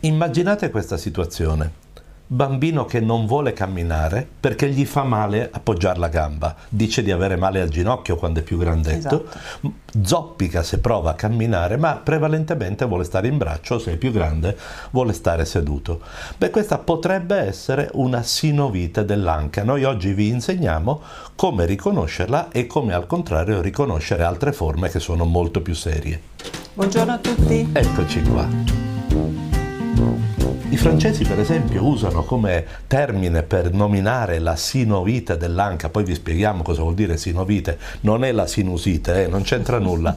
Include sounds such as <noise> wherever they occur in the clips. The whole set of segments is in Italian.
Immaginate questa situazione. Bambino che non vuole camminare perché gli fa male appoggiare la gamba, dice di avere male al ginocchio quando è più grandetto, esatto. zoppica se prova a camminare, ma prevalentemente vuole stare in braccio, se è più grande vuole stare seduto. Beh, questa potrebbe essere una sinovite dell'anca. Noi oggi vi insegniamo come riconoscerla e come al contrario riconoscere altre forme che sono molto più serie. Buongiorno a tutti. Eccoci qua. I francesi per esempio usano come termine per nominare la sinovite dell'anca, poi vi spieghiamo cosa vuol dire sinovite, non è la sinusite, eh, non c'entra <laughs> nulla,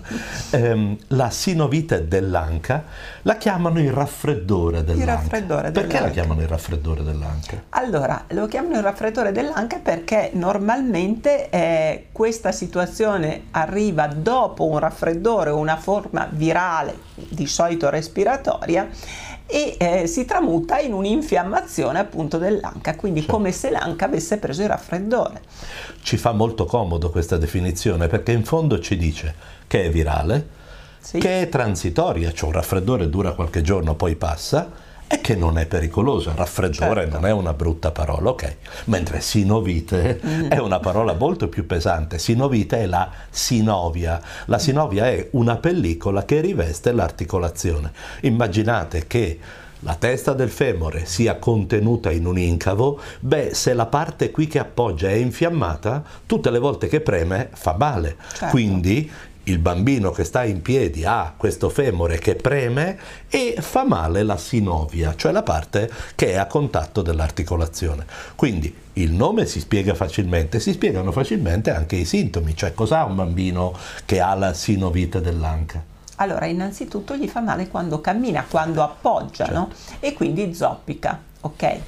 ehm, la sinovite dell'anca la chiamano il raffreddore dell'anca. Il raffreddore perché dell'anca. la chiamano il raffreddore dell'anca? Allora, lo chiamano il raffreddore dell'anca perché normalmente eh, questa situazione arriva dopo un raffreddore o una forma virale, di solito respiratoria, e eh, si tramuta in un'infiammazione appunto dell'anca, quindi come se l'anca avesse preso il raffreddore. Ci fa molto comodo questa definizione perché in fondo ci dice che è virale, sì. che è transitoria, cioè un raffreddore dura qualche giorno poi passa e che non è pericoloso. Raffreddore certo. non è una brutta parola, ok. Mentre sinovite mm. è una parola molto più pesante. Sinovite è la sinovia. La sinovia è una pellicola che riveste l'articolazione. Immaginate che la testa del femore sia contenuta in un incavo, beh, se la parte qui che appoggia è infiammata, tutte le volte che preme fa male. Certo. Quindi il bambino che sta in piedi ha questo femore che preme e fa male la sinovia, cioè la parte che è a contatto dell'articolazione. Quindi il nome si spiega facilmente, si spiegano facilmente anche i sintomi, cioè cos'ha un bambino che ha la sinovite dell'anca. Allora, innanzitutto gli fa male quando cammina, quando appoggia, certo. no? E quindi zoppica, ok?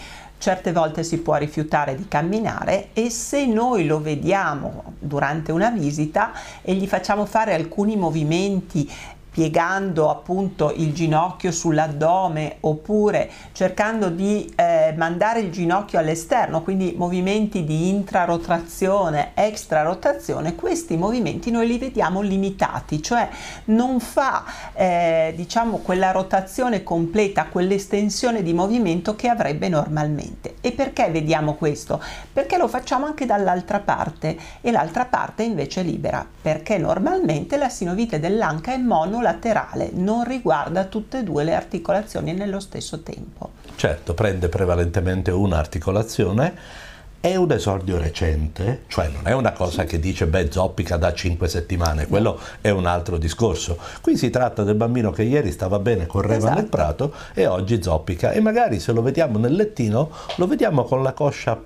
Certe volte si può rifiutare di camminare e se noi lo vediamo durante una visita e gli facciamo fare alcuni movimenti piegando appunto il ginocchio sull'addome oppure cercando di eh, mandare il ginocchio all'esterno, quindi movimenti di intrarotazione, extrarotazione, questi movimenti noi li vediamo limitati, cioè non fa eh, diciamo quella rotazione completa, quell'estensione di movimento che avrebbe normalmente. E perché vediamo questo? Perché lo facciamo anche dall'altra parte e l'altra parte invece è libera, perché normalmente la sinovite dell'anca è mono laterale, non riguarda tutte e due le articolazioni nello stesso tempo. Certo, prende prevalentemente un'articolazione è un esordio recente, cioè non è una cosa che dice beh zoppica da 5 settimane, quello è un altro discorso. Qui si tratta del bambino che ieri stava bene, correva esatto. nel prato e oggi zoppica e magari se lo vediamo nel lettino lo vediamo con la coscia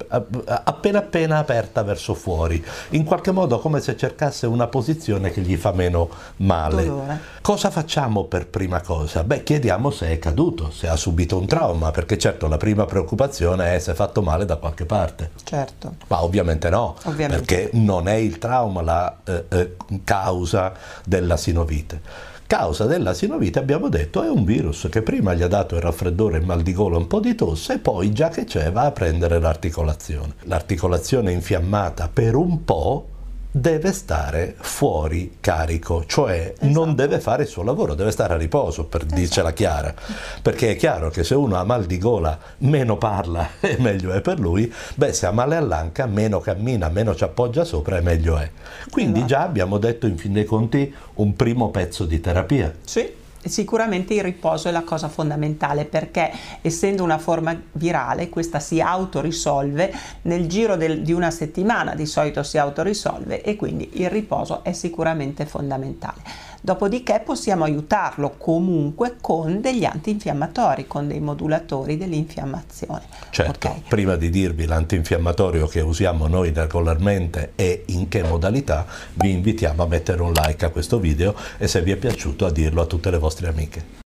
appena appena aperta verso fuori, in qualche modo come se cercasse una posizione che gli fa meno male. Dolore. Cosa facciamo per prima cosa? Beh, chiediamo se è caduto, se ha subito un trauma, perché certo la prima preoccupazione è se è fatto male da qualche parte. Certo. Ma ovviamente no, ovviamente. perché non è il trauma la eh, eh, causa della sinovite. Causa della sinovite, abbiamo detto, è un virus che prima gli ha dato il raffreddore, il mal di gola, un po' di tosse e poi, già che c'è, va a prendere l'articolazione. L'articolazione infiammata per un po' deve stare fuori carico, cioè esatto. non deve fare il suo lavoro, deve stare a riposo, per esatto. dircela chiara, perché è chiaro che se uno ha mal di gola, meno parla <laughs> e meglio è per lui, beh se ha male all'anca, meno cammina, meno ci appoggia sopra e meglio è. Quindi esatto. già abbiamo detto in fin dei conti un primo pezzo di terapia. Sì sicuramente il riposo è la cosa fondamentale perché essendo una forma virale questa si autorisolve nel giro del, di una settimana di solito si autorisolve e quindi il riposo è sicuramente fondamentale. Dopodiché possiamo aiutarlo comunque con degli antinfiammatori, con dei modulatori dell'infiammazione. Certo, okay. prima di dirvi l'antinfiammatorio che usiamo noi regolarmente e in che modalità, vi invitiamo a mettere un like a questo video e se vi è piaciuto a dirlo a tutte le vostre amiche.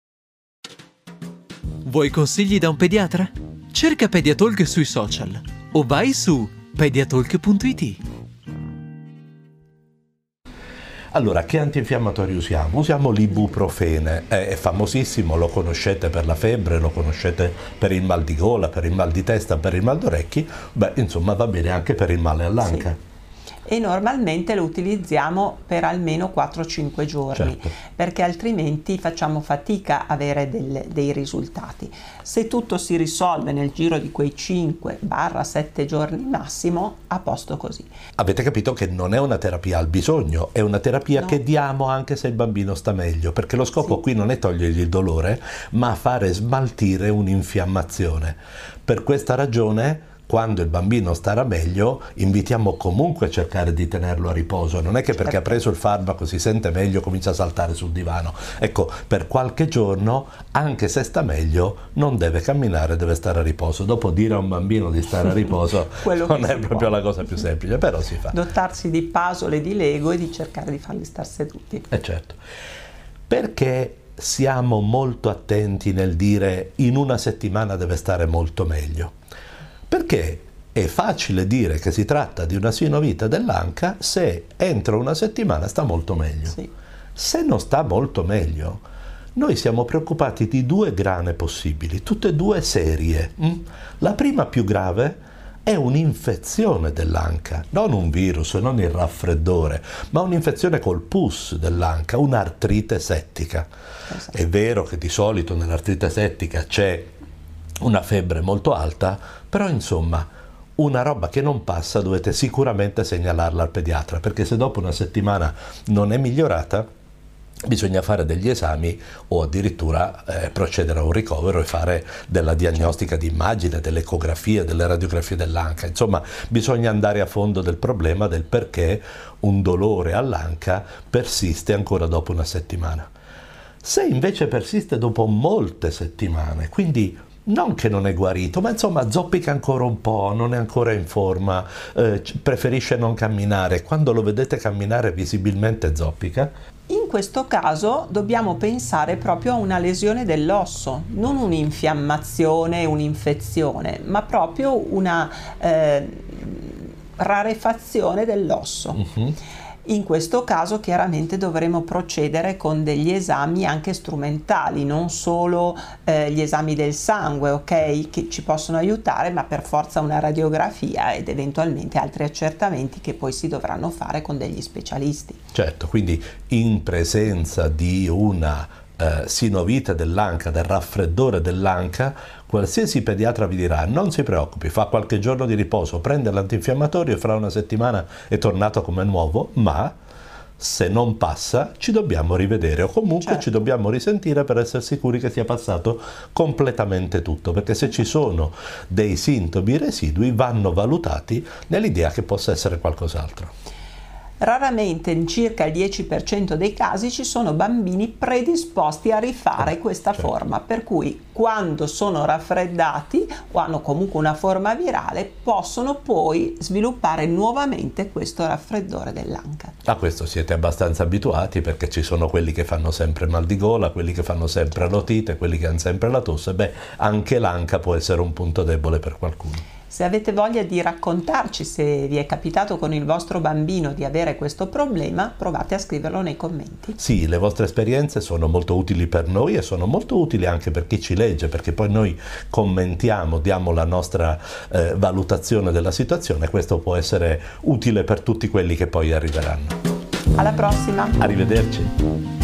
Vuoi consigli da un pediatra? Cerca Pediatalk sui social o vai su pediatalk.it. Allora, che antinfiammatori usiamo? Usiamo l'ibuprofene, è famosissimo, lo conoscete per la febbre, lo conoscete per il mal di gola, per il mal di testa, per il mal d'orecchi, beh, insomma va bene anche per il male all'anca. Sì. E normalmente lo utilizziamo per almeno 4-5 giorni certo. perché altrimenti facciamo fatica a avere del, dei risultati. Se tutto si risolve nel giro di quei 5-7 giorni massimo, a posto così. Avete capito che non è una terapia al bisogno, è una terapia no. che diamo anche se il bambino sta meglio, perché lo scopo sì. qui non è togliergli il dolore, ma fare smaltire un'infiammazione. Per questa ragione quando il bambino starà meglio, invitiamo comunque a cercare di tenerlo a riposo. Non è che perché ha certo. preso il farmaco si sente meglio comincia a saltare sul divano. Ecco, per qualche giorno, anche se sta meglio, non deve camminare, deve stare a riposo. Dopo dire a un bambino di stare a riposo <laughs> non è proprio può. la cosa più semplice, però si fa. Dotarsi di puzzle e di Lego e di cercare di farli star seduti. Eh certo. Perché siamo molto attenti nel dire in una settimana deve stare molto meglio? Perché è facile dire che si tratta di una sinovita dell'anca se entro una settimana sta molto meglio. Sì. Se non sta molto meglio, noi siamo preoccupati di due grane possibili, tutte e due serie. Mm? La prima più grave è un'infezione dell'anca, non un virus, non il raffreddore, ma un'infezione col pus dell'anca, un'artrite settica. Esatto. È vero che di solito nell'artrite settica c'è una febbre molto alta, però insomma una roba che non passa dovete sicuramente segnalarla al pediatra, perché se dopo una settimana non è migliorata, bisogna fare degli esami o addirittura eh, procedere a un ricovero e fare della diagnostica di immagine, delle ecografie, delle radiografie dell'anca. Insomma, bisogna andare a fondo del problema del perché un dolore all'anca persiste ancora dopo una settimana. Se invece persiste dopo molte settimane, quindi non che non è guarito, ma insomma zoppica ancora un po', non è ancora in forma, eh, preferisce non camminare. Quando lo vedete camminare visibilmente zoppica. In questo caso dobbiamo pensare proprio a una lesione dell'osso, non un'infiammazione, un'infezione, ma proprio una eh, rarefazione dell'osso. Uh-huh. In questo caso chiaramente dovremo procedere con degli esami anche strumentali, non solo eh, gli esami del sangue, ok, che ci possono aiutare, ma per forza una radiografia ed eventualmente altri accertamenti che poi si dovranno fare con degli specialisti. Certo, quindi in presenza di una eh, sinovite dell'anca, del raffreddore dell'anca, qualsiasi pediatra vi dirà non si preoccupi, fa qualche giorno di riposo, prende l'antinfiammatorio e fra una settimana è tornato come nuovo, ma se non passa ci dobbiamo rivedere o comunque certo. ci dobbiamo risentire per essere sicuri che sia passato completamente tutto, perché se ci sono dei sintomi residui vanno valutati nell'idea che possa essere qualcos'altro. Raramente, in circa il 10% dei casi, ci sono bambini predisposti a rifare ah, questa certo. forma, per cui quando sono raffreddati o hanno comunque una forma virale, possono poi sviluppare nuovamente questo raffreddore dell'anca. A questo siete abbastanza abituati perché ci sono quelli che fanno sempre mal di gola, quelli che fanno sempre l'otite, quelli che hanno sempre la tosse, beh, anche l'anca può essere un punto debole per qualcuno. Se avete voglia di raccontarci se vi è capitato con il vostro bambino di avere questo problema, provate a scriverlo nei commenti. Sì, le vostre esperienze sono molto utili per noi e sono molto utili anche per chi ci legge, perché poi noi commentiamo, diamo la nostra eh, valutazione della situazione questo può essere utile per tutti quelli che poi arriveranno. Alla prossima! Arrivederci!